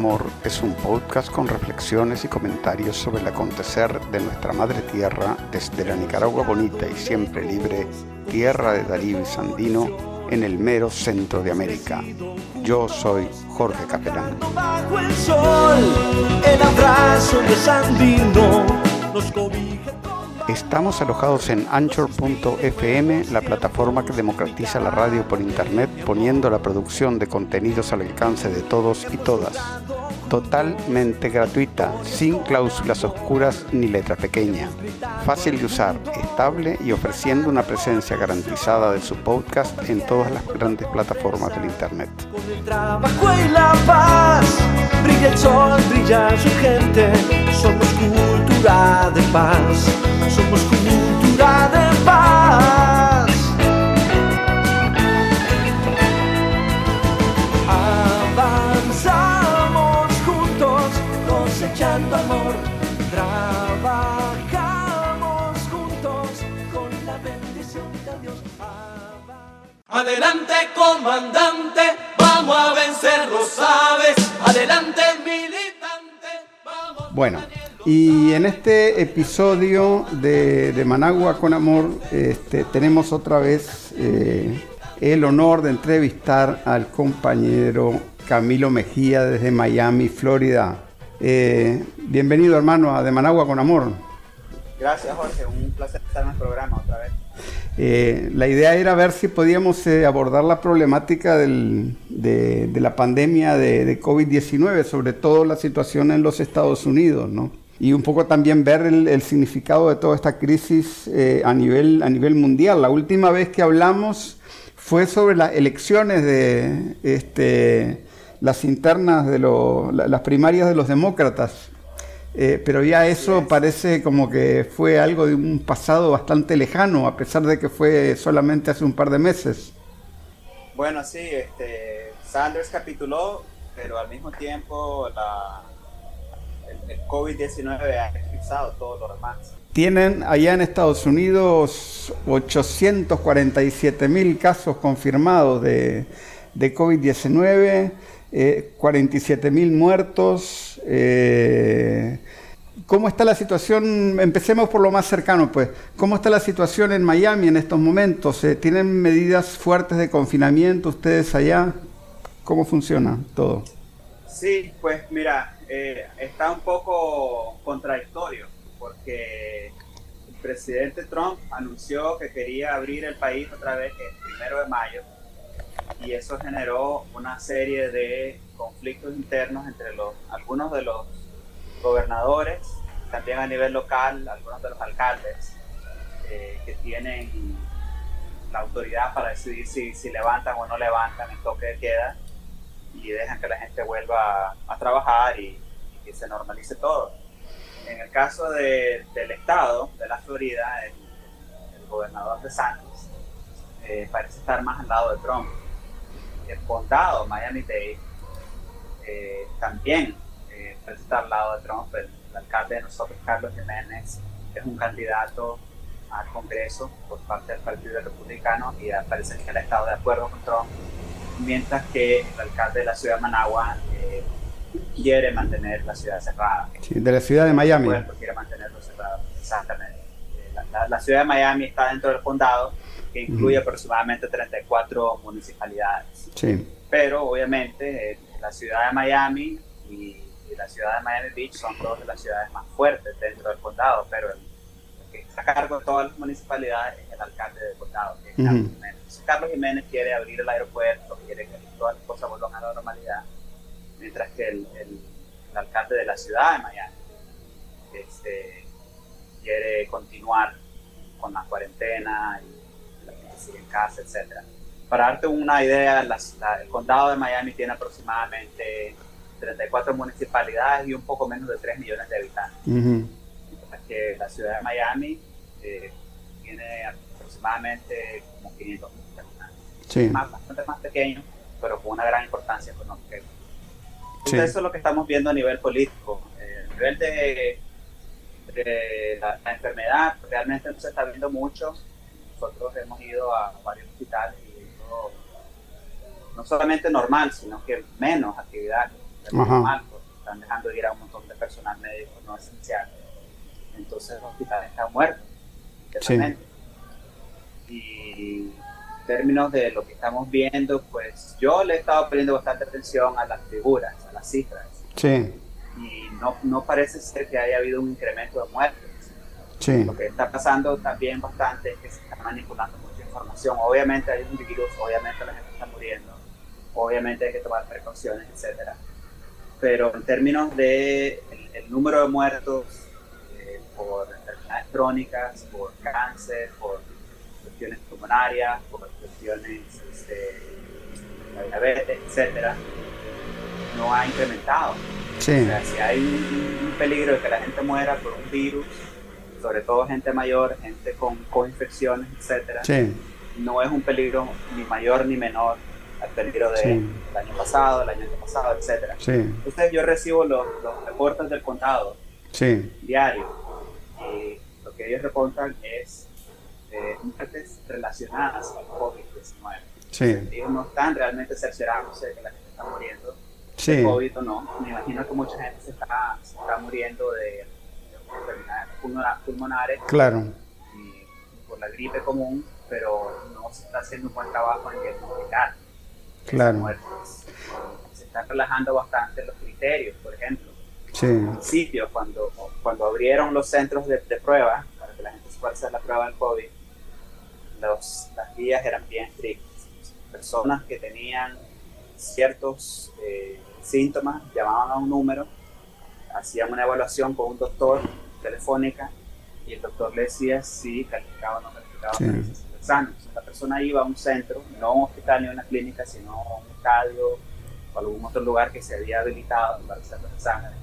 Amor es un podcast con reflexiones y comentarios sobre el acontecer de nuestra madre tierra desde la Nicaragua bonita y siempre libre, tierra de Darío y Sandino, en el mero centro de América. Yo soy Jorge Capelán. Estamos alojados en anchor.fm, la plataforma que democratiza la radio por internet, poniendo la producción de contenidos al alcance de todos y todas. Totalmente gratuita, sin cláusulas oscuras ni letra pequeña. Fácil de usar, estable y ofreciendo una presencia garantizada de su podcast en todas las grandes plataformas del internet. Somos cultura de paz. Somos cultura de paz. Adelante, comandante, vamos a vencer, lo sabes. Adelante, militante, vamos. Bueno, y en este episodio de, de Managua con Amor este, tenemos otra vez eh, el honor de entrevistar al compañero Camilo Mejía desde Miami, Florida. Eh, bienvenido hermano a De Managua con Amor. Gracias Jorge, un placer estar en el programa otra vez. Eh, la idea era ver si podíamos eh, abordar la problemática de, la pandemia de, de COVID-19, sobre todo la situación en los Estados Unidos. Y un poco también ver el, significado de toda esta crisis eh, a, nivel, mundial. La última vez que hablamos fue sobre las elecciones de este, las internas de las primarias de los demócratas. Eh, pero ya eso parece como que fue algo de un pasado bastante lejano, a pesar de que fue solamente hace un par de meses. Bueno, sí, este, Sanders capituló, pero al mismo tiempo la, el, el COVID-19 ha eclipsado todo lo demás. Tienen allá en Estados Unidos 847 mil casos confirmados de, de COVID-19, eh, 47 mil muertos. Eh, ¿Cómo está la situación? Empecemos por lo más cercano, pues. ¿Cómo está la situación en Miami en estos momentos? Eh, ¿Tienen medidas fuertes de confinamiento ustedes allá? ¿Cómo funciona todo? Sí, pues mira, eh, está un poco contradictorio porque el presidente Trump anunció que quería abrir el país otra vez el primero de mayo y eso generó una serie de conflictos internos entre los, algunos de los gobernadores, también a nivel local, algunos de los alcaldes eh, que tienen la autoridad para decidir si, si levantan o no levantan el toque de queda y dejan que la gente vuelva a, trabajar y, y que se normalice todo. En el caso de- del estado, de la Florida, el, el gobernador de Santos eh, parece estar más al lado de Trump. El condado, Miami-Dade, eh, también eh, parece estar al lado de Trump. El, el alcalde de nosotros, Carlos Jiménez, es un candidato al Congreso por parte del Partido Republicano y parece que él ha estado de acuerdo con Trump mientras que el alcalde de la ciudad de Managua eh, quiere mantener la ciudad cerrada. Sí, de la ciudad de Miami. Pueblo quiere mantenerlo cerrado, exactamente. Eh, La, la- la ciudad de Miami está dentro del condado, que incluye Ujú. aproximadamente 34 municipalidades. Sí. Pero obviamente eh, la ciudad de Miami y, y la ciudad de Miami Beach son dos de las ciudades más fuertes dentro del condado, pero el, el que está a cargo de todas las municipalidades es el alcalde del condado, que es. Carlos Jiménez. Entonces, Carlos Jiménez quiere abrir el aeropuerto, quiere que todas las cosas vuelvan a la normalidad, mientras que el, el- el alcalde de la ciudad de Miami este, quiere continuar con la cuarentena y sigue en casa, etcétera. Para darte una idea, las- la- el condado de Miami tiene aproximadamente 34 municipalidades y un poco menos de 3 millones de habitantes. Ujú. Mientras que la ciudad de Miami eh, tiene aproximadamente como 500 mil habitantes. Sí. Más, bastante más pequeño, pero con una gran importancia económica. Sí. Entonces eso es lo que estamos viendo a nivel político. Eh, a nivel de, de la, la enfermedad, realmente no se está viendo mucho. Nosotros hemos ido a varios hospitales y todo, no solamente normal, sino que menos actividad mal, están dejando ir a un montón de personal médico no esencial. Entonces el hospital está muerto. Sí. Y en términos de lo que estamos viendo, pues yo le he estado poniendo bastante atención a las figuras, a las cifras. Sí. Y no, no parece ser que haya habido un incremento de muertes. Sí. Lo que está pasando también bastante es que se está manipulando mucha información. Obviamente hay un virus, obviamente la gente está muriendo, obviamente hay que tomar precauciones, etcétera. Pero en términos de el, número de muertos eh, por enfermedades crónicas, por cáncer, por cuestiones pulmonarias, por cuestiones este, de diabetes, etcétera, no ha incrementado. Sí. O sea, si hay un, peligro de que la gente muera por un virus, sobre todo gente mayor, gente con, con infecciones, etcétera, no es un peligro ni mayor ni menor al peligro del año pasado, el año pasado, etcétera. Entonces yo recibo los, los reportes del contado diario. Y lo que ellos reportan es eh, muertes relacionadas al COVID-19. Ellos no están realmente cerciorándose de que la gente está muriendo de COVID o no. Me imagino que mucha gente se está, se está muriendo de, pulmonares claro. y por la gripe común, pero no se está haciendo un buen trabajo en diagnosticar. Claro. Se están relajando bastante los criterios, por ejemplo. Sí. Al principio, cuando, cuando abrieron los centros de, de prueba, para que la gente se pueda hacer la prueba del COVID, los, las guías eran bien estrictas. Personas que tenían ciertos eh, síntomas llamaban a un número, hacían una evaluación con un doctor telefónica y el doctor le decía si calificaba o no calificaba para ese examen. la persona iba a un centro, no a un hospital ni a una clínica, sino a un estadio o algún otro lugar que se había habilitado para hacer los exámenes.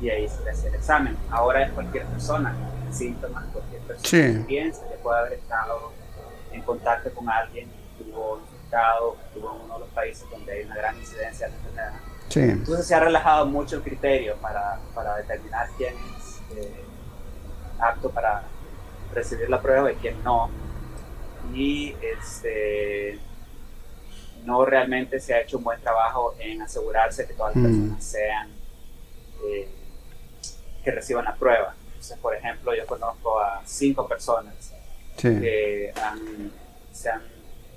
Y ahí se le hacía el examen. Ahora es cualquier persona con síntomas, cualquier persona que piensa que puede haber estado en contacto con alguien que estuvo infectado, que estuvo en uno de los países donde hay una gran incidencia de la enfermedad. Entonces se ha relajado mucho el criterio para, para determinar quién es eh, apto para recibir la prueba y quién no. Y este, no realmente se ha hecho un buen trabajo en asegurarse que todas las mm. personas sean eh, que reciban la prueba. Entonces, por ejemplo, yo conozco a cinco personas que se han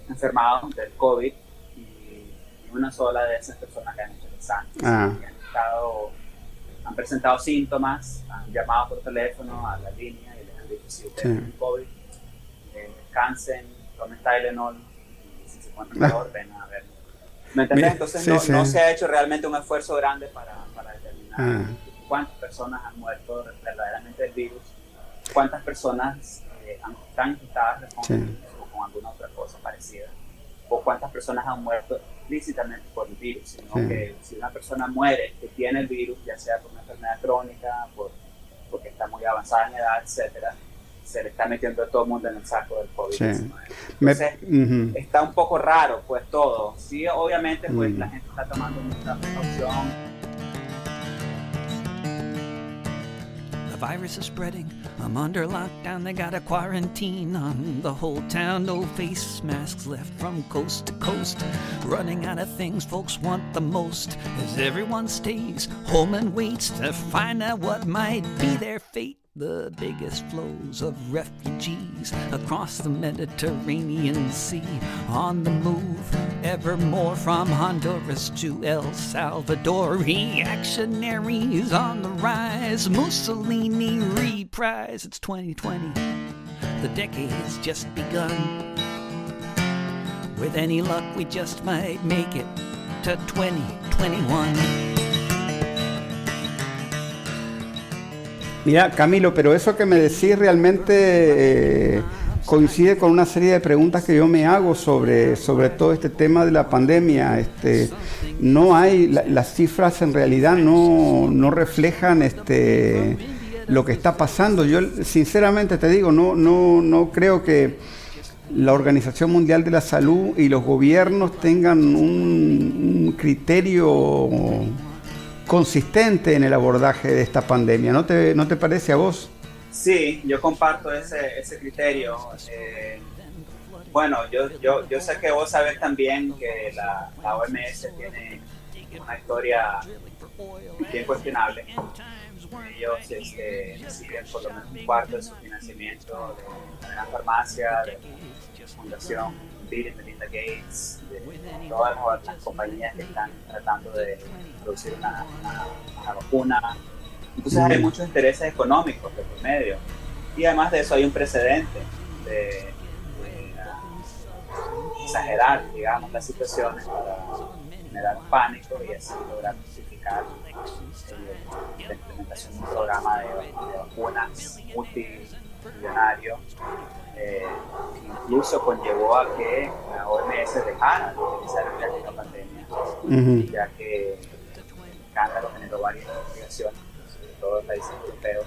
enfermado del COVID y una sola de esas personas que han hecho el examen. Ah. Han, estado, han presentado síntomas, han llamado por teléfono a la línea y les han dicho si ustedes tienen COVID, eh, descansen, tomen Tylenol y si se encuentran mejor, ah. ven a ver. ¿Me entiendes? Entonces no, no, se ha hecho realmente un esfuerzo grande para, para determinar ah. cuántas personas han muerto verdaderamente del virus, cuántas personas eh, están infectadas con, con alguna otra cosa parecida o cuántas personas han muerto explícitamente por el virus, sino que si una persona muere que tiene el virus, ya sea por una enfermedad crónica, por, porque está muy avanzada en edad, etcétera, se le está metiendo a todo el mundo en el saco del COVID-19. Entonces, está un poco raro, pues todo. Sí, obviamente, pues la gente está tomando mucha precaución. Virus is spreading. I'm under lockdown, they got a quarantine on the whole town. No face masks left from coast to coast. Running out of things folks want the most as everyone stays home and waits to find out what might be their fate the biggest flows of refugees across the Mediterranean Sea on the move, ever more from Honduras to El Salvador. Reactionaries on the rise, Mussolini reprise. It's 2020, the decade's just begun. With any luck, we just might make it to 2021. Mira, Camilo, pero eso que me decís realmente eh, coincide con una serie de preguntas que yo me hago sobre, sobre todo este tema de la pandemia. Este, no hay, las cifras en realidad no, no reflejan este, lo que está pasando. Yo sinceramente te digo, no, no, no creo que la Organización Mundial de la Salud y los gobiernos tengan un, un criterio consistente en el abordaje de esta pandemia. ¿No te, no te parece a vos? Sí, yo comparto ese, ese criterio. Eh, bueno, yo, yo, yo sé que vos sabés también que la, la OMS tiene una historia bien cuestionable. Ellos este, reciben por lo menos un cuarto de su financiamiento de la farmacia, de la Fundación Bill y Melinda Gates, de todas las compañías que están tratando de producir una, una, vacuna. Entonces hay muchos intereses económicos de por medio. Y además de eso hay un precedente de, exagerar, digamos, las situaciones para generar pánico y así lograr justificar eh, la implementación de un programa de, vacunas multimillonario eh, incluso conllevó a que la OMS dejara de utilizar el viaje de la pandemia, ya que escándalo generó varias investigaciones, sobre todo en países europeos,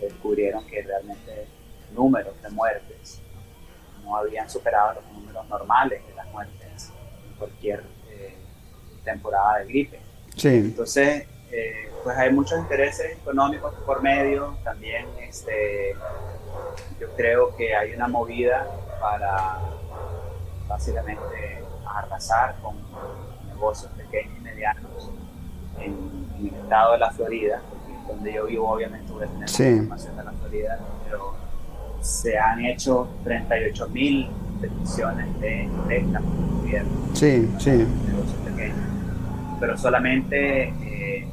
descubrieron que realmente números de muertes no habían superado los números normales de las muertes en cualquier eh, temporada de gripe. Sí. Entonces, eh, pues hay muchos intereses económicos por medio, también este, yo creo que hay una movida para básicamente arrasar con negocios pequeños y medianos en, el estado de la Florida, donde yo vivo obviamente voy a tener sí. información de la Florida, pero se han hecho 38 mil peticiones de préstamos del gobierno. Sí, sí. Negocios pequeños. Pero solamente eh,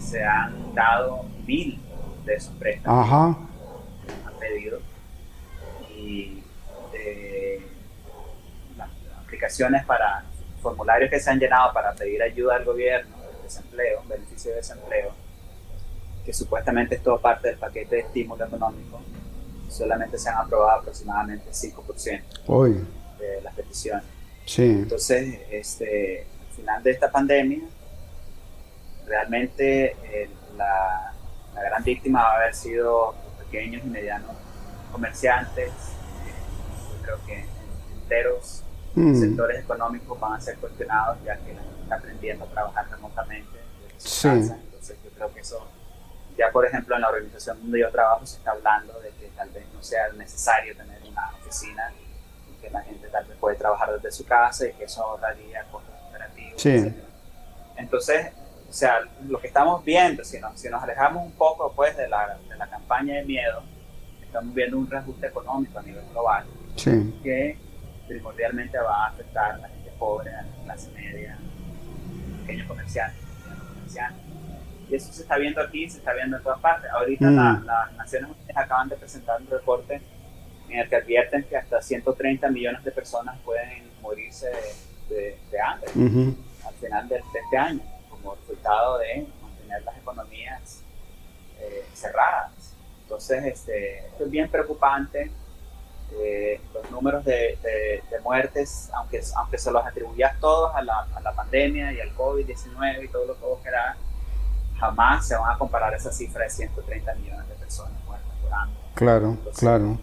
se han dado mil de esos préstamos. Ajá. Pedido. Y de las aplicaciones para formularios que se han llenado para pedir ayuda al gobierno, desempleo, beneficio de desempleo, que supuestamente es todo parte del paquete de estímulo económico, solamente se han aprobado aproximadamente 5% de las peticiones. Sí. Entonces, este, al final de esta pandemia, realmente eh, la, la, gran víctima va a haber sido los pequeños y medianos comerciantes. Eh, yo creo que enteros mm. sectores económicos van a ser cuestionados ya que la gente está aprendiendo a trabajar remotamente desde su casa. Entonces, yo creo que eso ya, por ejemplo, en la organización donde yo trabajo se está hablando de que tal vez no sea necesario tener una oficina y que la gente tal vez puede trabajar desde su casa y que eso ahorraría costos operativos. Sí. Entonces, o sea, lo que estamos viendo, si nos, si nos alejamos un poco pues, de, la, de la campaña de miedo, estamos viendo un reajuste económico a nivel global sí. que primordialmente va a afectar a la gente pobre, a la clase media, pequeños comerciantes, comerciantes y eso se está viendo aquí, se está viendo en todas partes. Ahorita mm. las Naciones Unidas acaban de presentar un reporte en el que advierten que hasta 130 millones de personas pueden morirse de, de, hambre al final de, este año, como resultado de mantener las economías eh, cerradas. Entonces, este, esto es bien preocupante. Eh, los números de, de, muertes, aunque, aunque se los atribuías todos a la, a la pandemia y al COVID-19 y todo lo que vos querás, jamás se van a comparar esa cifra de 130 millones de personas muertas por hambre. Claro, claro.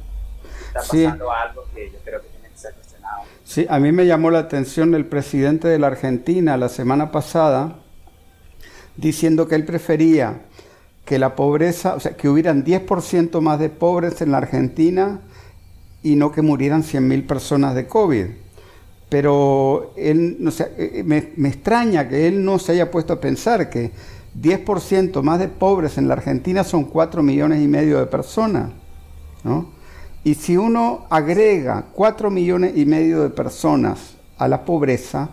Está pasando algo que yo creo que tiene que ser cuestionado. Sí, a mí me llamó la atención el presidente de la Argentina la semana pasada diciendo que él prefería que la pobreza, o sea, que hubieran 10% más de pobres en la Argentina y no que murieran 100.000 personas de COVID. Pero él, no sé, eh, me, me extraña que él no se haya puesto a pensar que 10% más de pobres en la Argentina son 4 millones y medio de personas. ¿no? Y si uno agrega 4 millones y medio de personas a la pobreza,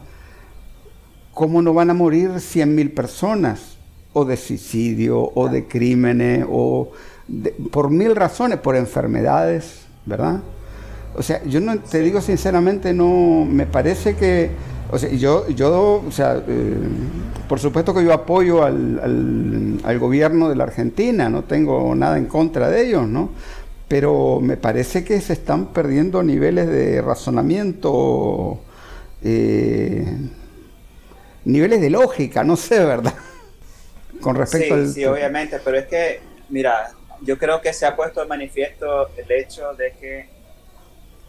¿cómo no van a morir 100 mil personas? O de suicidio, o de crímenes, o por mil razones, por enfermedades, ¿verdad? O sea, yo no te digo sinceramente, no me parece que o sea, yo, yo o sea, eh, por supuesto que yo apoyo al, al, gobierno de la Argentina, no tengo nada en contra de ellos, ¿no? Pero me parece que se están perdiendo niveles de razonamiento, eh, niveles de lógica, no sé, ¿verdad? Con respecto sí, al... Sí, obviamente, pero es que, mira, yo creo que se ha puesto de manifiesto el hecho de que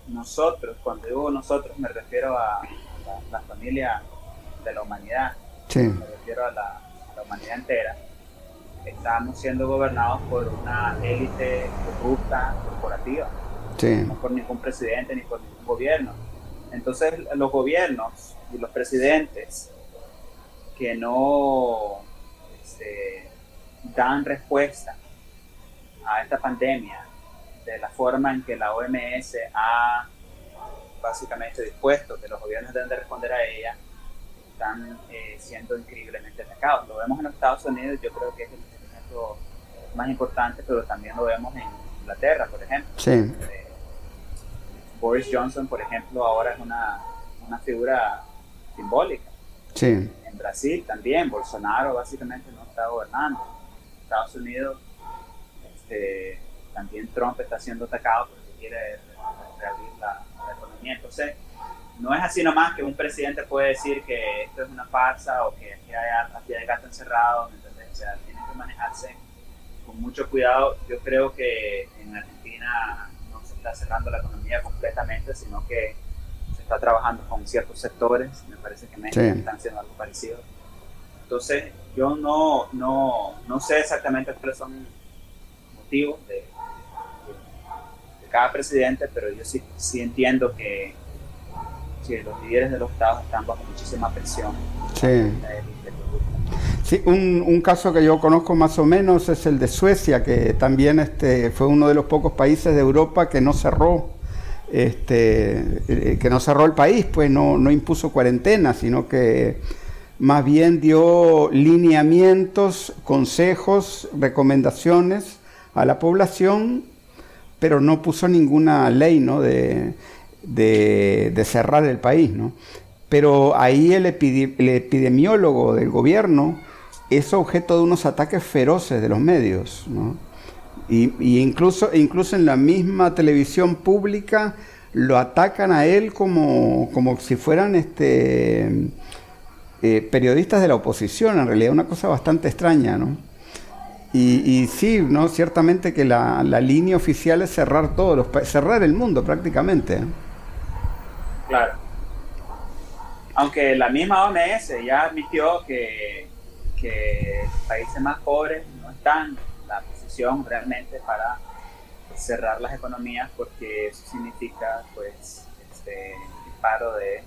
nosotros, cuando digo nosotros me refiero a la, familia de la humanidad, me refiero a la, humanidad entera, estamos siendo gobernados por una élite corrupta corporativa. no por ningún presidente ni por ningún gobierno. Entonces los gobiernos y los presidentes que no este, dan respuesta a esta pandemia de la forma en que la OMS ha básicamente dispuesto que los gobiernos deben de responder a ella, están eh, siendo increíblemente atacados. Lo vemos en los Estados Unidos, yo creo que es el ejemplo más importante, pero también lo vemos en Inglaterra, por ejemplo. Sí. Eh, Boris Johnson, por ejemplo, ahora es una, una figura simbólica. Sí. Brasil también, Bolsonaro básicamente no está gobernando. Estados Unidos este, también Trump está siendo atacado porque quiere reabrir la, economía. Entonces, no es así nomás que un presidente puede decir que esto es una farsa o que aquí hay, aquí hay gato encerrado, O sea, tiene que manejarse con mucho cuidado. Yo creo que en Argentina no se está cerrando la economía completamente, sino que está trabajando con ciertos sectores. Me parece que México están haciendo algo parecido. Entonces, yo no, no, no sé exactamente cuáles son motivos de, cada presidente, pero yo sí, sí entiendo que, los líderes de los estados están bajo muchísima presión. Sí. Sí, un, un, caso que yo conozco más o menos es el de Suecia, que también este, fue uno de los pocos países de Europa que no cerró, este, eh, que no cerró el país, pues no, no impuso cuarentena, sino que más bien dio lineamientos, consejos, recomendaciones a la población pero no puso ninguna ley ¿no? de, cerrar el país. ¿no? Pero ahí el, epidemiólogo del gobierno es objeto de unos ataques feroces de los medios. ¿no? Y, incluso, incluso en la misma televisión pública lo atacan a él como, como si fueran este, eh, periodistas de la oposición, en realidad una cosa bastante extraña, ¿no? Y, sí, ¿no? ciertamente que la, línea oficial es cerrar todos los cerrar el mundo prácticamente. Claro. Aunque la misma OMS ya admitió que, que países más pobres no están posición realmente para cerrar las economías porque eso significa pues este disparo de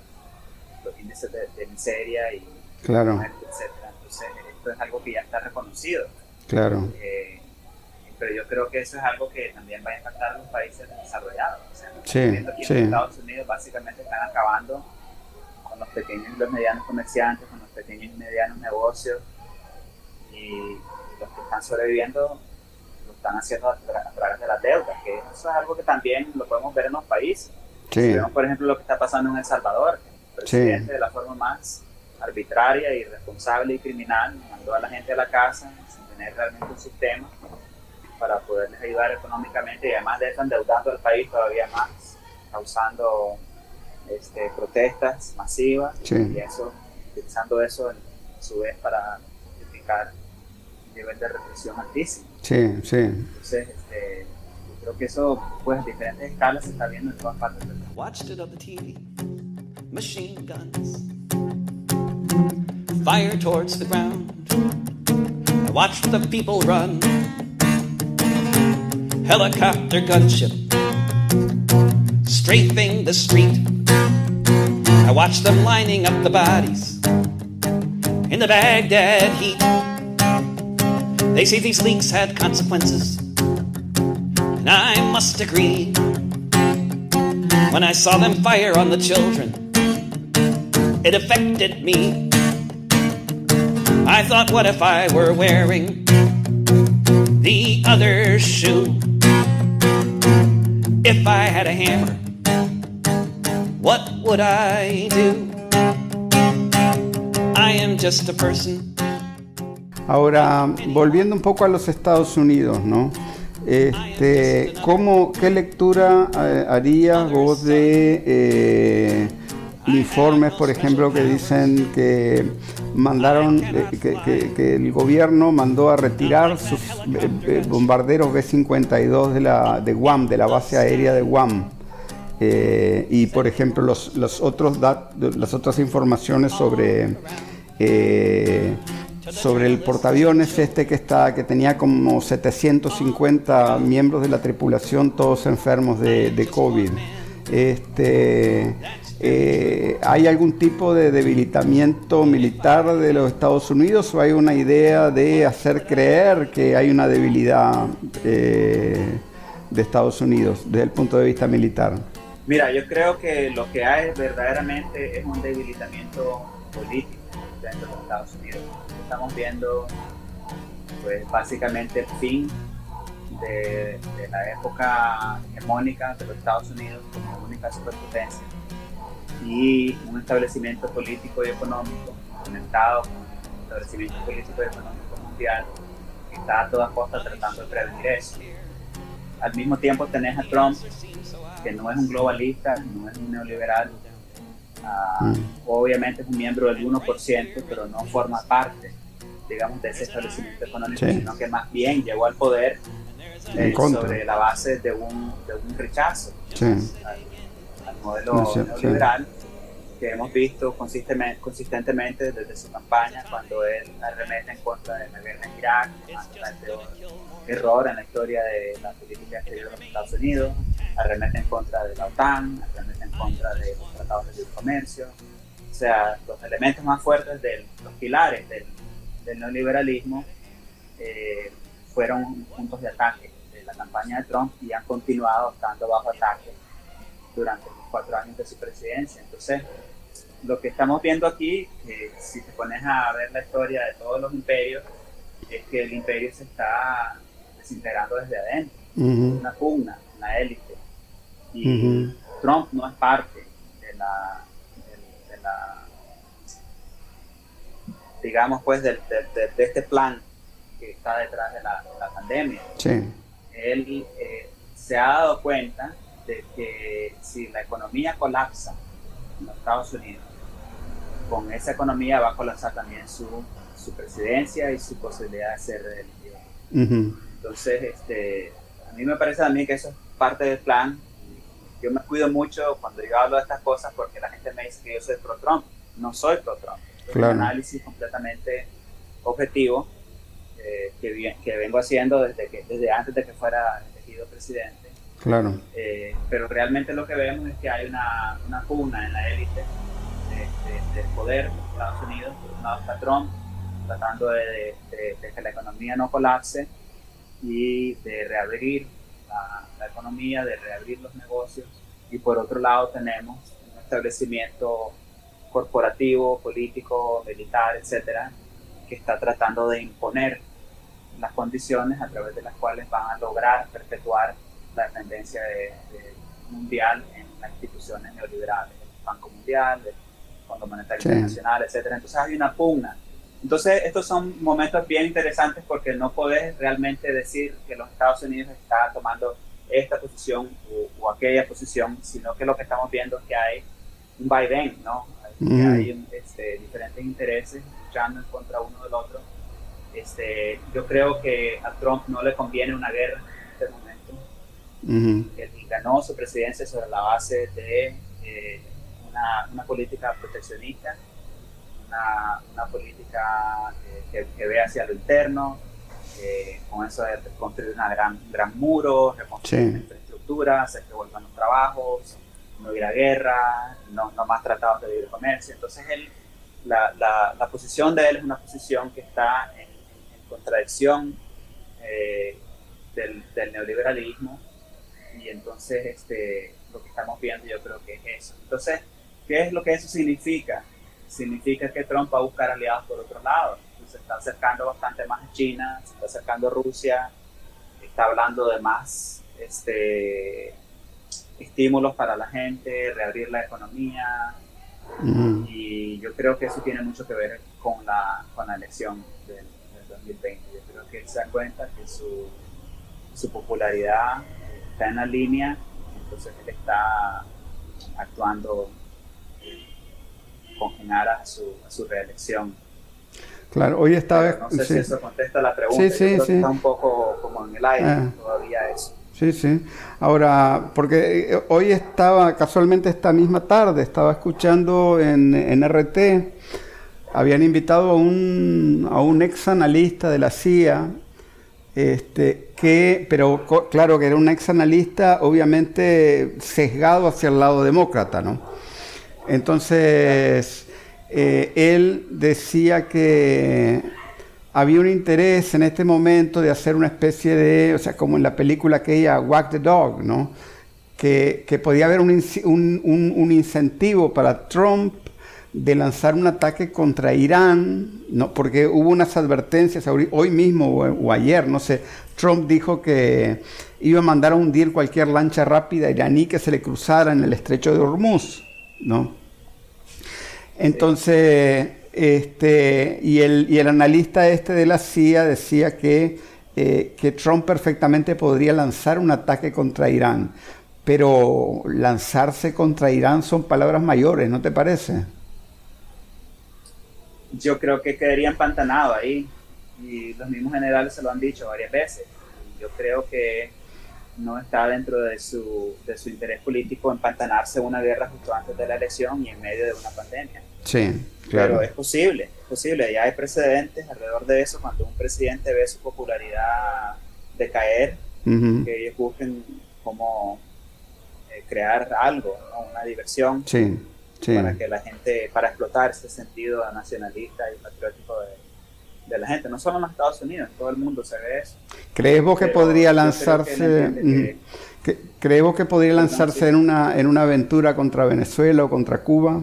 los índices de, miseria y claro. etcétera. Entonces esto es algo que ya está reconocido. Claro. Eh, pero yo creo que eso es algo que también va a impactar a los países desarrollados. O sea, sí, aquí en Estados Unidos básicamente están acabando con los pequeños y los medianos comerciantes, con los pequeños y medianos negocios, y los que están sobreviviendo están haciendo a, través de las deudas, que eso es algo que también lo podemos ver en los países. Sí. vemos, por ejemplo, lo que está pasando en El Salvador, que el presidente de la forma más arbitraria, irresponsable y criminal mandó a la gente a la casa tener realmente un sistema para poderles ayudar económicamente y además de eso endeudando al país todavía más, causando este, protestas masivas y eso, utilizando eso en su vez para justificar un nivel de represión altísimo. Sí, sí. Entonces, este, creo que eso, pues, a diferentes escalas se está viendo en todas partes. Watched it on the TV. Machine guns. Fire towards the ground. watch the people run. Helicopter gunship strafing the street. I watch them lining up the bodies in the Baghdad heat. They say these leaks had consequences, and I must agree. When I saw them fire on the children, it affected me. I thought, what if I were wearing the other shoe? If I had a hammer, what would I do? I am just a person. Ahora, volviendo un poco a los Estados Unidos, ¿no? Este, ¿cómo, ¿Qué lectura eh, harías vos de eh, informes, por ejemplo, que dicen que mandaron, eh, que, el gobierno mandó a retirar sus bombarderos B-52 de, la, de Guam, de la base aérea de Guam. y por ejemplo los, los otros las otras informaciones sobre sobre el portaaviones este que está que tenía como 750 miembros de la tripulación todos enfermos de, COVID. Este, eh, ¿Hay algún tipo de debilitamiento militar de los Estados Unidos o hay una idea de hacer creer que hay una debilidad eh, de Estados Unidos desde el punto de vista militar? Mira, yo creo que lo que hay verdaderamente es un debilitamiento político dentro de Estados Unidos. Estamos viendo, pues básicamente el fin de, la época hegemónica de los Estados Unidos como única superpotencia y un establecimiento político y económico conectado con un establecimiento político y económico mundial que está a toda costa tratando de prevenir eso. Al mismo tiempo tenés a Trump, que no es un globalista, no es un neoliberal, uh, mm. obviamente es un miembro del 1%, pero no forma parte, digamos, de ese establecimiento económico, sí. sino que más bien llegó al poder eh, sobre la base de un, de un rechazo. Sí. Al, modelo neoliberal que hemos visto consistentemente, consistentemente desde su campaña cuando él arremete en contra de la guerra en Irak, error en la historia de la política exterior de los Estados Unidos, arremete en contra de la OTAN, contra de los tratados de libre comercio, o sea, los elementos más fuertes, de los pilares del, del neoliberalismo eh, fueron puntos de ataque de la campaña de Trump y han continuado estando bajo ataque durante los cuatro años de su presidencia. Entonces, lo que estamos viendo aquí, eh, si te pones a ver la historia de todos los imperios, es que el imperio se está desintegrando desde adentro, una pugna, una élite. Y Trump no es parte de la, de, la digamos pues, de, de, este plan que está detrás de la, la pandemia. Sí. Él eh, se ha dado cuenta de que si la economía colapsa en los Estados Unidos, con esa economía va a colapsar también su, su presidencia y su posibilidad de ser reelegido. Entonces, este, a mí me parece también que eso es parte del plan. Yo me cuido mucho cuando yo hablo de estas cosas porque la gente me dice que yo soy pro-Trump. No soy pro-Trump. Es un análisis completamente objetivo eh, que, que, vengo haciendo desde, que, desde antes de que fuera elegido presidente Claro. Eh, pero realmente lo que vemos es que hay una, una pugna en la élite del poder de Estados Unidos. Por un lado está Trump tratando de, que la economía no colapse y de reabrir la, la, economía, de reabrir los negocios. Y por otro lado tenemos un establecimiento corporativo, político, militar, etcétera, que está tratando de imponer las condiciones a través de las cuales van a lograr perpetuar la dependencia de, mundial en las instituciones neoliberales, el Banco Mundial, el Fondo Monetario sí. Internacional, etc. Entonces hay una pugna. Entonces estos son momentos bien interesantes porque no podés realmente decir que los Estados Unidos está tomando esta posición o, o aquella posición, sino que lo que estamos viendo es que hay un vaivén, ¿no? Mm. Hay este, diferentes intereses luchando en contra uno del otro. Este, yo creo que a Trump no le conviene una guerra él ganó su presidencia sobre la base de eh, una, una, política proteccionista, una, una política eh, que, que, ve hacia lo interno, eh, con eso de construir una gran, un gran muro, reconstruir sí. infraestructura, hacer que vuelvan los trabajos, no ir a guerra, no, no más tratados de libre comercio. Entonces él, la, la, la, posición de él es una posición que está en, en contradicción eh, del, del neoliberalismo y entonces este, lo que estamos viendo yo creo que es eso. Entonces, ¿qué es lo que eso significa? Significa que Trump va a buscar aliados por otro lado. Se está acercando bastante más a China, se está acercando a Rusia, está hablando de más este, estímulos para la gente, reabrir la economía. Mm. Y yo creo que eso tiene mucho que ver con la, con la elección del, del 2020. Yo creo que él se da cuenta que su, su popularidad está en la línea, entonces él está actuando con a su, a su reelección. Claro, hoy estaba... Pero no sé sí. si eso contesta la pregunta, sí, sí, sí. está un poco como en el aire ah. todavía eso. Sí, sí. Ahora, porque eh, hoy estaba, casualmente esta misma tarde, estaba escuchando en, en RT habían invitado a un, a un ex analista de la CIA, este, que, pero claro que era un ex analista obviamente sesgado hacia el lado demócrata, ¿no? Entonces, eh, él decía que había un interés en este momento de hacer una especie de, o sea, como en la película aquella Whack the Dog, ¿no? Que, que podía haber un, un, un incentivo para Trump de lanzar un ataque contra Irán, ¿no? porque hubo unas advertencias hoy mismo o, ayer, no sé, Trump dijo que iba a mandar a hundir cualquier lancha rápida iraní que se le cruzara en el estrecho de Hormuz, ¿no? Entonces, este, y, el, y el analista este de la CIA decía que, eh, que Trump perfectamente podría lanzar un ataque contra Irán, pero lanzarse contra Irán son palabras mayores, ¿no te parece? yo creo que quedaría empantanado ahí. Y los mismos generales se lo han dicho varias veces. Yo creo que no está dentro de su, de su interés político empantanarse una guerra justo antes de la elección y en medio de una pandemia. Sí, claro. Pero es posible, es posible. Ya hay precedentes alrededor de eso cuando un presidente ve su popularidad decaer, que ellos busquen cómo eh, crear algo, una diversión. Sí para que la gente, para explotar ese sentido nacionalista y patriótico de, la gente, no solo en los Estados Unidos, todo el mundo se ve eso. ¿Crees vos que podría lanzarse, que, ¿crees vos que podría lanzarse en una, en una aventura contra Venezuela o contra Cuba?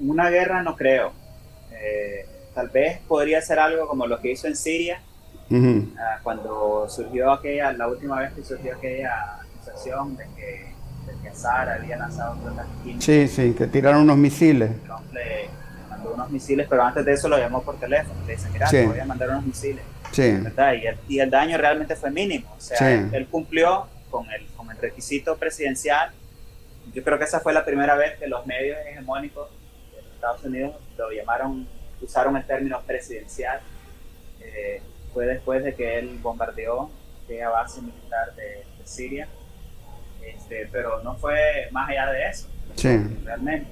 Una guerra no creo. Eh, tal vez podría ser algo como lo que hizo en Siria, ah, cuando surgió aquella, la última vez que surgió aquella acusación de que que Azar había lanzado un Sí, sí, que tiraron unos misiles. Trump le unos misiles, pero antes de eso lo llamó por teléfono. Le dice, mira, te voy a mandar unos misiles. Sí. ¿verdad? Y, el, y el daño realmente fue mínimo. O sea, él, cumplió con el, con el requisito presidencial. Yo creo que esa fue la primera vez que los medios hegemónicos de Estados Unidos lo llamaron, usaron el término presidencial. Eh, fue después de que él bombardeó aquella base militar de, de Siria este, pero no fue más allá de eso, realmente.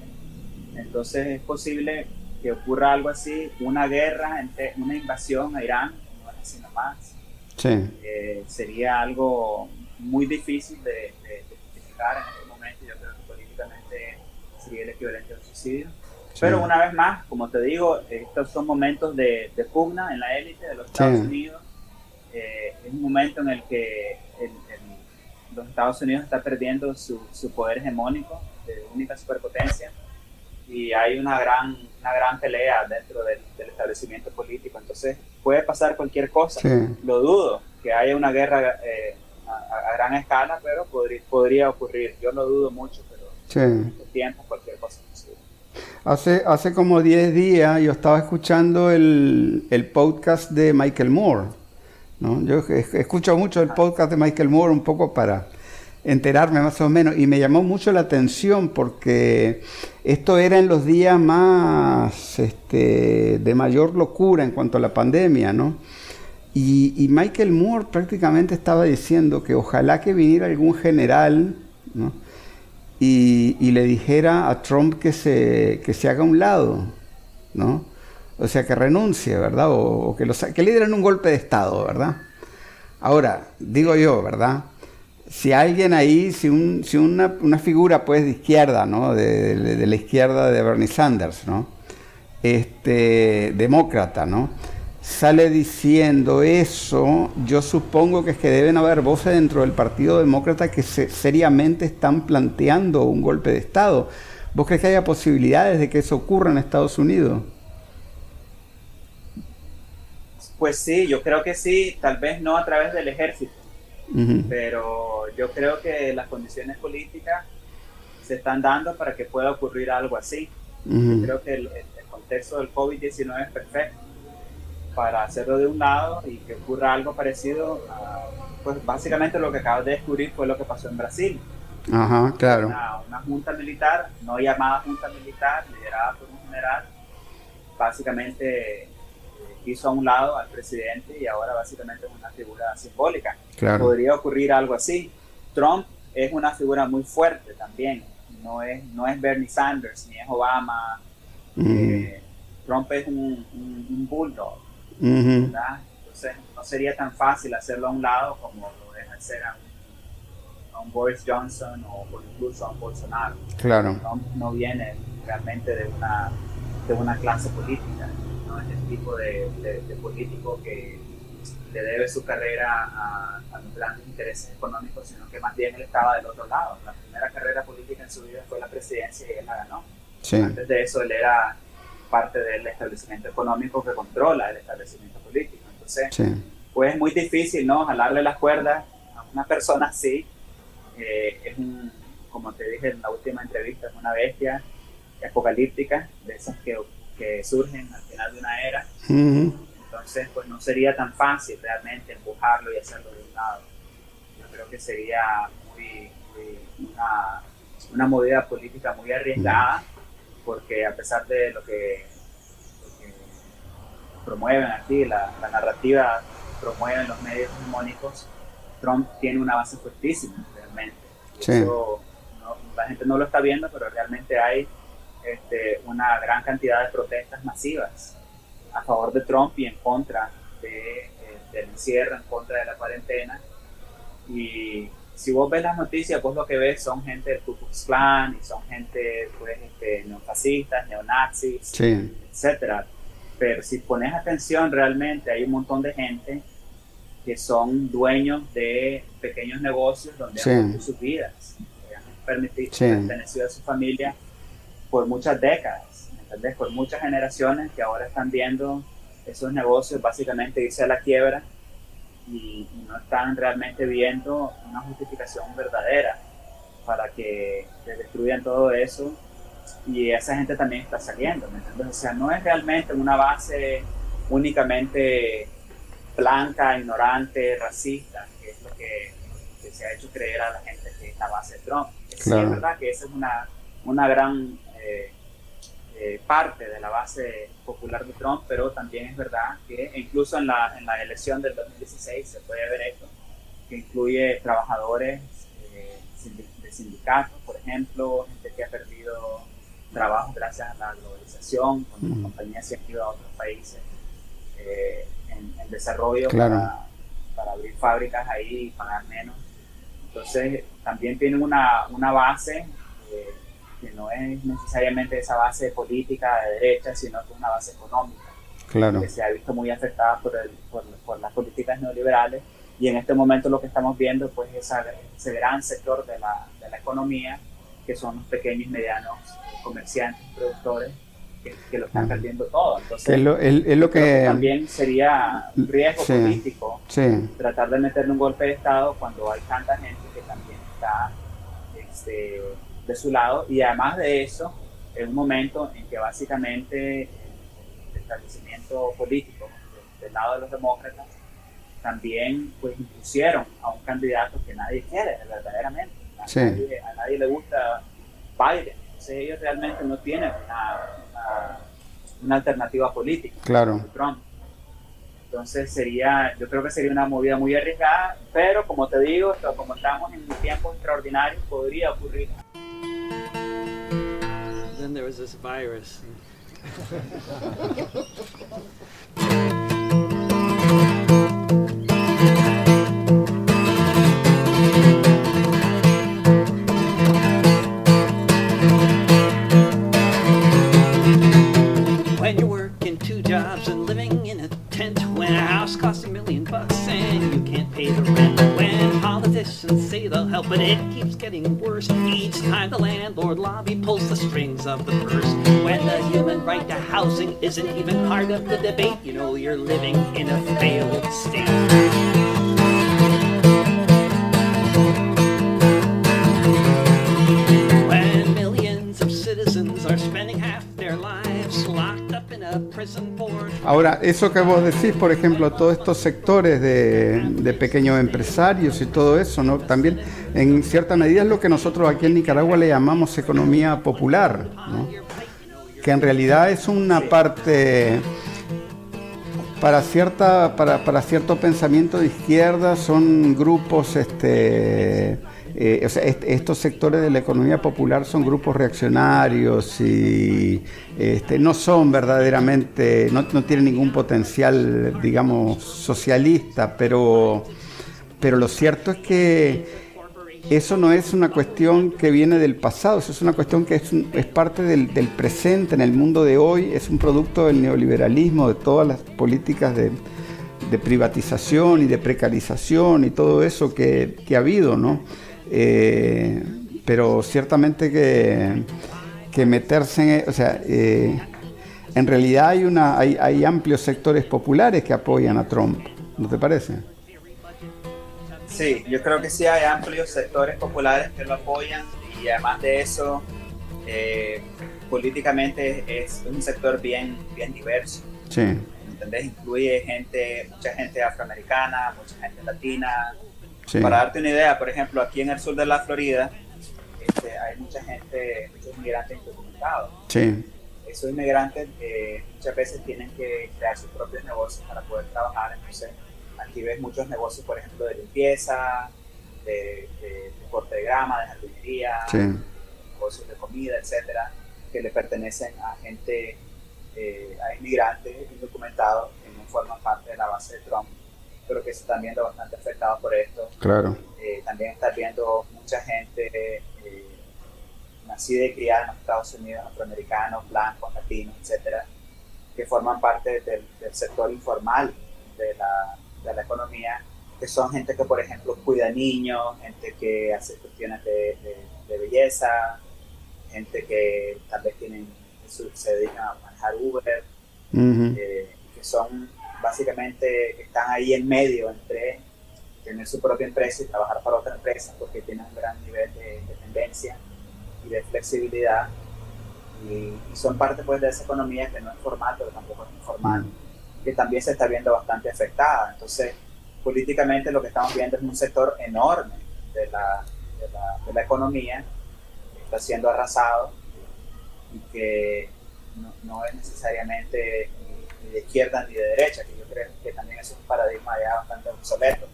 Entonces es posible que ocurra algo así, una guerra, una invasión a Irán, no es así nomás. Eh, sería algo muy difícil de, justificar en este momento, yo creo que políticamente sería el equivalente a un suicidio. Pero una vez más, como te digo, estos son momentos de, pugna en la élite de los Estados Unidos. Eh, es un momento en el que el, los Estados Unidos está perdiendo su, su poder hegemónico de única superpotencia y hay una gran, una gran pelea dentro del, establecimiento político. Entonces puede pasar cualquier cosa. Lo dudo que haya una guerra eh, a, gran escala, pero podría, podría ocurrir. Yo lo dudo mucho, pero en este tiempo cualquier cosa es posible. Hace, hace como 10 días yo estaba escuchando el, el podcast de Michael Moore yo escucho mucho el podcast de Michael Moore un poco para enterarme más o menos y me llamó mucho la atención porque esto era en los días más este, de mayor locura en cuanto a la pandemia, ¿no? Y, Michael Moore prácticamente estaba diciendo que ojalá que viniera algún general y, le dijera a Trump que se, que se haga un lado, ¿no? O sea, que renuncie, ¿verdad? O, que, le un golpe de Estado, ¿verdad? Ahora, digo yo, ¿verdad? Si alguien ahí, si, un, si una, una, figura pues de izquierda, ¿no? De, la izquierda de Bernie Sanders, ¿no? Este, demócrata, ¿no? Sale diciendo eso, yo supongo que es que deben haber voces dentro del Partido Demócrata que seriamente están planteando un golpe de Estado. ¿Vos crees que haya posibilidades de que eso ocurra en Estados Unidos? Pues sí, yo creo que sí, tal vez no a través del ejército, pero yo creo que las condiciones políticas se están dando para que pueda ocurrir algo así. Yo creo que el, contexto del COVID-19 es perfecto para hacerlo de un lado y que ocurra algo parecido. pues básicamente lo que acabas de descubrir fue lo que pasó en Brasil. Ajá, claro. Una, una junta militar, no llamada junta militar, liderada por un general, básicamente hizo a un lado al presidente y ahora básicamente es una figura simbólica. Podría ocurrir algo así. Trump es una figura muy fuerte también, no es, no es Bernie Sanders ni es Obama. Eh, Trump es un, un, bulldog, Entonces no sería tan fácil hacerlo a un lado como lo deja hacer a un, Boris Johnson o incluso a un Bolsonaro. Claro. Trump no viene realmente de una, de una clase política, no es el tipo de, de político que le debe su carrera a, los grandes intereses económicos, sino que más bien él estaba del otro lado. La primera carrera política en su vida fue la presidencia y él la ganó. Antes de eso él era parte del establecimiento económico que controla el establecimiento político. Entonces, pues es muy difícil, ¿no? Jalarle las cuerdas a una persona así. Eh, es un, como te dije en la última entrevista, es una bestia apocalíptica, de esas que, que surgen al final de una era. Entonces, pues no sería tan fácil realmente empujarlo y hacerlo de un lado. Yo creo que sería muy, una, una, movida política muy arriesgada, porque a pesar de lo que, promueven aquí, la, la narrativa promueven los medios hegemónicos, Trump tiene una base fuertísima realmente. Eso la gente no lo está viendo, pero realmente hay este, una gran cantidad de protestas masivas a favor de Trump y en contra de, eh, del encierro, en contra de la cuarentena. Y si vos ves las noticias, vos lo que ves son gente del Ku Klux Klan y son gente pues, este, neofascistas, neonazis, sí. etcétera. Pero si pones atención, realmente hay un montón de gente que son dueños de pequeños negocios donde han sus vidas, han permitido, pertenecido a su familia por muchas décadas. Por muchas generaciones que ahora están viendo esos negocios básicamente irse a la quiebra y, no están realmente viendo una justificación verdadera para que destruyan todo eso y esa gente también está saliendo, O sea, no es realmente una base únicamente blanca, ignorante, racista, que es lo que, se ha hecho creer a la gente que es la base de Trump. Es verdad que esa es una, una gran eh, eh, parte de la base popular de Trump, pero también es verdad que incluso en la, en la elección del 2016 se puede ver esto, que incluye trabajadores eh, de sindicatos, por ejemplo, gente que ha perdido trabajo gracias a la globalización, cuando compañías se han ido a otros países eh, en, desarrollo para, para, abrir fábricas ahí y pagar menos. Entonces, también tienen una, una base que no es necesariamente esa base política de derecha, sino que es una base económica, claro. que se ha visto muy afectada por, el, por, las políticas neoliberales. Y en este momento lo que estamos viendo pues, es ese gran sector de la, de la economía, que son los pequeños y medianos comerciantes, productores, que, lo están perdiendo todo. Entonces, es lo, es, lo que... también sería un riesgo político tratar de meterle un golpe de Estado cuando hay tanta gente que también está este, de su lado y además de eso, en un momento en que básicamente el establecimiento político del lado de los demócratas también pues impusieron a un candidato que nadie quiere verdaderamente. A, nadie, le gusta Biden. Entonces ellos realmente no tienen una, una, alternativa política. Claro. Trump. Entonces sería, yo creo que sería una movida muy arriesgada, pero como te digo, como estamos en un tiempo extraordinario, podría ocurrir then there was this virus. when you're working two jobs and living in a tent when a house costs a million bucks and you can't pay the rent politicians say they'll help but it keeps getting worse. Each time the landlord lobby pulls the strings of the purse. When the human right to housing isn't even part of the debate you know you're living in a failed Ahora, eso que vos decís, por ejemplo, todos estos sectores de, pequeños empresarios y todo eso, ¿no? También en cierta medida es lo que nosotros aquí en Nicaragua le llamamos economía popular, ¿no? que en realidad es una parte para cierta para, para cierto pensamiento de izquierda son grupos este eh, estos sectores de la economía popular son grupos reaccionarios y este, no son verdaderamente, no, no tienen ningún potencial, digamos, socialista, pero, pero lo cierto es que eso no es una cuestión que viene del pasado, eso es una cuestión que es, es parte del, del, presente en el mundo de hoy, es un producto del neoliberalismo, de todas las políticas de, de privatización y de precarización y todo eso que, que ha habido, ¿no? Eh, pero ciertamente que, que meterse en, o sea, eh, en realidad hay, una, hay, hay amplios sectores populares que apoyan a Trump, ¿no te parece? Sí, yo creo que sí hay amplios sectores populares que lo apoyan y además de eso, eh, políticamente es un sector bien, bien diverso. Sí. ¿Entendés? Incluye gente, mucha gente afroamericana, mucha gente latina, para darte una idea, por ejemplo, aquí en el sur de la Florida este, hay mucha gente, muchos inmigrantes indocumentados. Sí. Esos inmigrantes eh, muchas veces tienen que crear sus propios negocios para poder trabajar. Entonces, aquí ves muchos negocios, por ejemplo, de limpieza, de, de, corte de grama, de jardinería, negocios de comida, etcétera, que le pertenecen a gente, eh, a inmigrantes indocumentados que no forman parte de la base de Trump pero que se están viendo bastante afectados por esto. Claro. Eh, también estás viendo mucha gente eh, nacida y criada en los Estados Unidos, afroamericanos, blancos, latinos, etcétera, que forman parte del, sector informal de la, de la, economía, que son gente que, por ejemplo, cuida niños, gente que hace cuestiones de, de, belleza, gente que tal vez tienen, se dedican a manejar Uber, eh, que son básicamente están ahí en medio entre tener su propia empresa y trabajar para otra empresa porque tienen un gran nivel de dependencia y de flexibilidad. Y, son parte pues de esa economía que no es formal pero tampoco es informal que también se está viendo bastante afectada. Entonces políticamente lo que estamos viendo es un sector enorme de la, de la, de la economía que está siendo arrasado y que no, no es necesariamente de izquierda ni de derecha, que yo creo que también es un paradigma ya bastante obsoleto.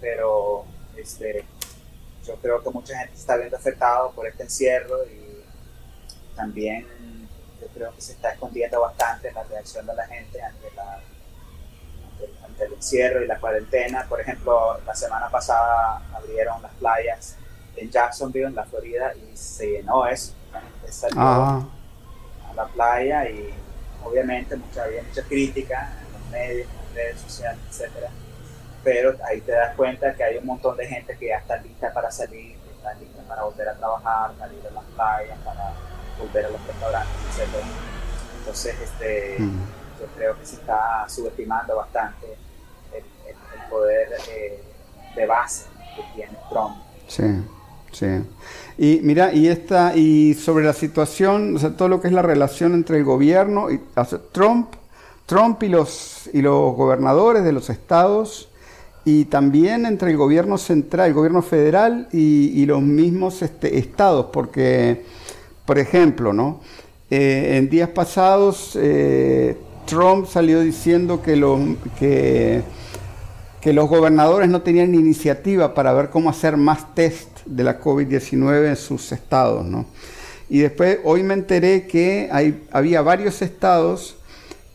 Pero este, yo creo que mucha gente está viendo afectado por este encierro y también yo creo que se está escondiendo bastante la reacción de la gente ante, la, ante, el encierro y la cuarentena. Por ejemplo, la semana pasada abrieron las playas en Jacksonville, en la Florida, y se llenó eso. La gente salió a la playa y obviamente mucha, había mucha crítica en los medios, en las redes sociales, etcétera, pero ahí te das cuenta que hay un montón de gente que ya está lista para salir, está lista para volver a trabajar, salir a las playas, para volver a los restaurantes, etcétera. Entonces, este, yo creo que se está subestimando bastante el, el, poder eh, de base que tiene Trump. Sí, sí. Y mira, y esta, y sobre la situación, o sea, todo lo que es la relación entre el gobierno y Trump, Trump y los, y los gobernadores de los estados, y también entre el gobierno central, el gobierno federal y, los mismos este, estados, porque, por ejemplo, ¿no? Eh, en días pasados eh, Trump salió diciendo que, lo, que que los gobernadores no tenían iniciativa para ver cómo hacer más test de la COVID-19 en sus estados. ¿no? Y después, hoy me enteré que había varios estados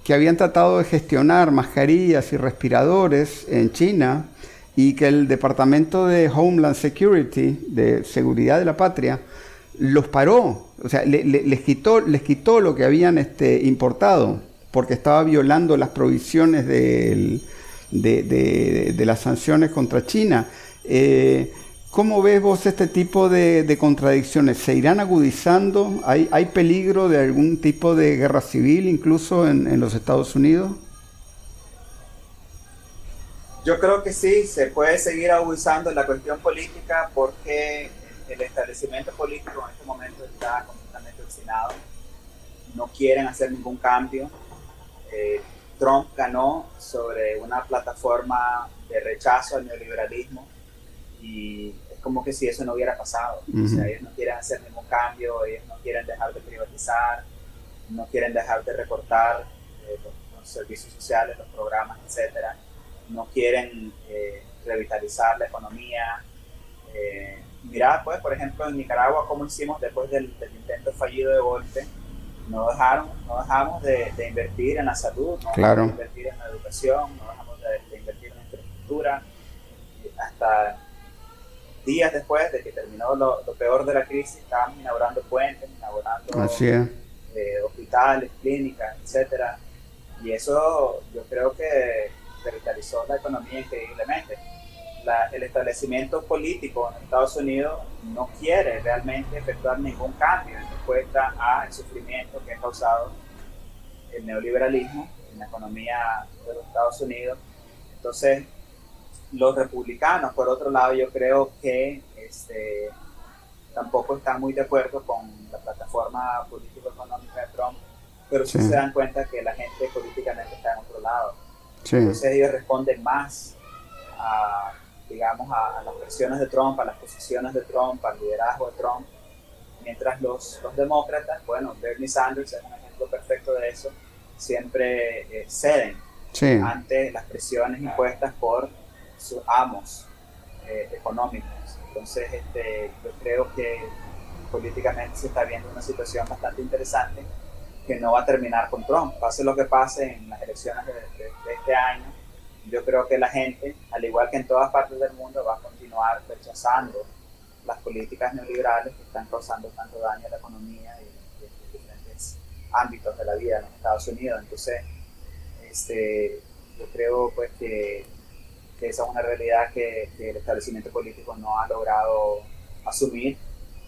que habían tratado de gestionar mascarillas y respiradores en China y que el Departamento de Homeland Security, de Seguridad de la Patria, los paró, o sea, les, quitó, les quitó lo que habían este, importado, porque estaba violando las provisiones del, de, las sanciones contra China. Eh, ¿Cómo ves vos este tipo de, contradicciones? ¿Se irán agudizando? ¿Hay, ¿Hay, peligro de algún tipo de guerra civil incluso en, los Estados Unidos? Yo creo que sí, se puede seguir agudizando la cuestión política porque el establecimiento político en este momento está completamente obstinado. No quieren hacer ningún cambio. Eh, Trump ganó sobre una plataforma de rechazo al neoliberalismo y es como que si eso no hubiera pasado. O sea, ellos no quieren hacer ningún cambio, ellos no quieren dejar de privatizar, no quieren dejar de recortar eh, los, servicios sociales, los programas, etcétera. No quieren eh, revitalizar la economía. Eh, mira, pues, por ejemplo, en Nicaragua, cómo hicimos después del, intento fallido de golpe, no, dejaron, no dejamos de, invertir en la salud, no dejamos de invertir en la educación, no dejamos de, invertir en la infraestructura, hasta días después de que terminó lo, peor de la crisis, estábamos inaugurando puentes, inaugurando eh, hospitales, clínicas, etcétera. Y eso yo creo que revitalizó la economía increíblemente el establecimiento político en Estados Unidos no quiere realmente efectuar ningún cambio en respuesta al sufrimiento que ha causado el neoliberalismo en la economía de los Estados Unidos. Entonces, los republicanos, por otro lado, yo creo que este, tampoco están muy de acuerdo con la plataforma político-económica de Trump, pero sí, se dan cuenta que la gente políticamente está en otro lado. Entonces ellos responden más a digamos, a, las presiones de Trump, a las posiciones de Trump, al liderazgo de Trump, mientras los, los demócratas, bueno, Bernie Sanders es un ejemplo perfecto de eso, siempre eh, ceden ante las presiones impuestas por sus amos eh, económicos. Entonces, este, yo creo que políticamente se está viendo una situación bastante interesante que no va a terminar con Trump. Pase lo que pase en las elecciones de este año, yo creo que la gente, al igual que en todas partes del mundo, va a continuar rechazando las políticas neoliberales que están causando tanto daño a la economía y, en diferentes ámbitos de la vida en los Estados Unidos. Entonces, este, yo creo pues que, que esa es una realidad que, el establecimiento político no ha logrado asumir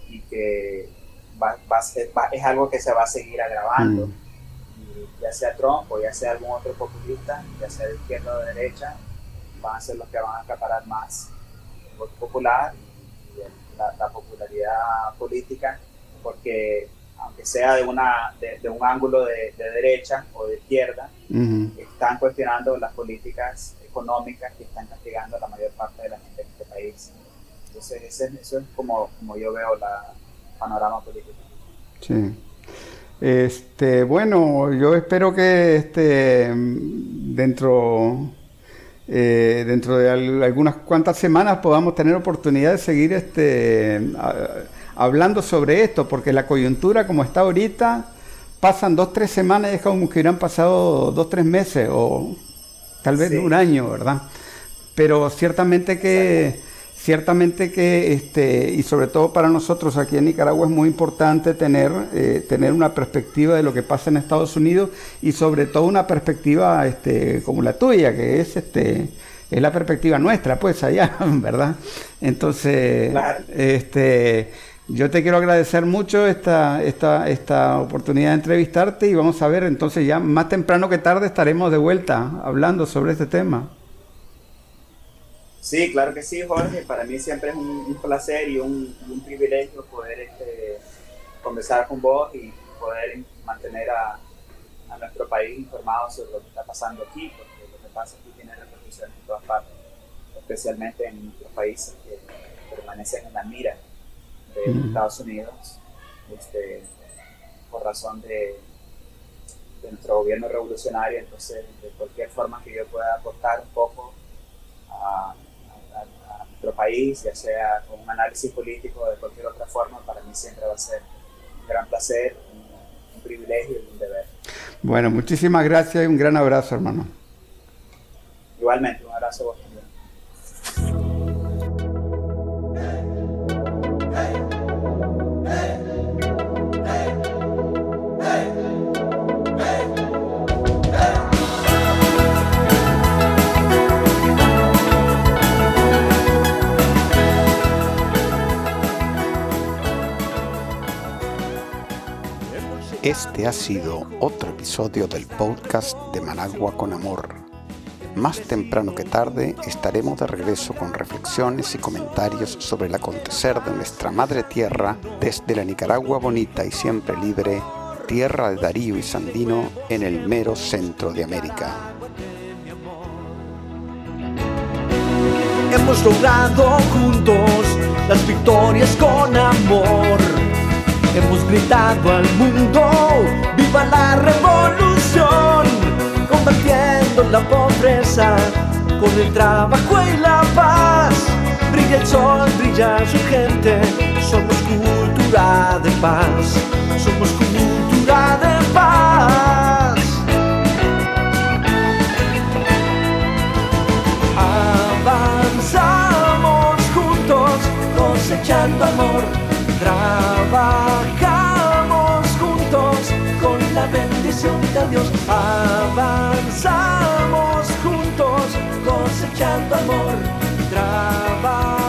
y que va, es algo que se va a seguir agravando. Mm ya sea Trump o ya sea algún otro populista, ya sea de izquierda o de derecha, van a ser los que van a acaparar más el voto popular y la, popularidad política, porque aunque sea de, una, de, un ángulo de, derecha o de izquierda, están cuestionando las políticas económicas que están castigando a la mayor parte de la gente en este país. Entonces, eso es como, como yo veo la panorama político. Sí. Este, bueno, yo espero que este, dentro, eh, dentro de algunas cuantas semanas podamos tener oportunidad de seguir este, hablando sobre esto, porque la coyuntura como está ahorita, pasan dos, tres semanas y es como que hubieran pasado dos, tres meses o tal vez un año, ¿verdad? Pero ciertamente que ciertamente que, este, y sobre todo para nosotros aquí en Nicaragua es muy importante tener, eh, tener una perspectiva de lo que pasa en Estados Unidos y sobre todo una perspectiva este, como la tuya, que es, este, es la perspectiva nuestra, pues allá, ¿verdad? Entonces, este, yo te quiero agradecer mucho esta, esta, esta oportunidad de entrevistarte y vamos a ver, entonces ya más temprano que tarde estaremos de vuelta hablando sobre este tema. Sí, claro que sí, Jorge. Para mí siempre es un, placer y un, privilegio poder este, conversar con vos y poder mantener a, nuestro país informado sobre lo que está pasando aquí, porque lo que pasa aquí tiene repercusiones en todas partes, especialmente en nuestros países que permanecen en la mira de Estados Unidos este, por razón de, de nuestro gobierno revolucionario. Entonces, de cualquier forma que yo pueda aportar un poco a país, ya sea con un análisis político o de cualquier otra forma, para mí siempre va a ser un gran placer, un, privilegio y un deber. Bueno, muchísimas gracias y un gran abrazo, hermano. Igualmente, un abrazo a vos Este ha sido otro episodio del podcast de Managua con Amor. Más temprano que tarde estaremos de regreso con reflexiones y comentarios sobre el acontecer de nuestra madre tierra desde la Nicaragua bonita y siempre libre, tierra de Darío y Sandino en el mero centro de América. Hemos logrado juntos las victorias con amor Hemos gritado al mundo, viva la revolución, combatiendo la pobreza con el trabajo y la paz. Brilla el sol, brilla su gente. Somos cultura de paz, somos cultura de paz. Avanzamos juntos, cosechando amor, Trabajamos juntos con la bendición de Dios. Avanzamos juntos cosechando amor. Trabajamos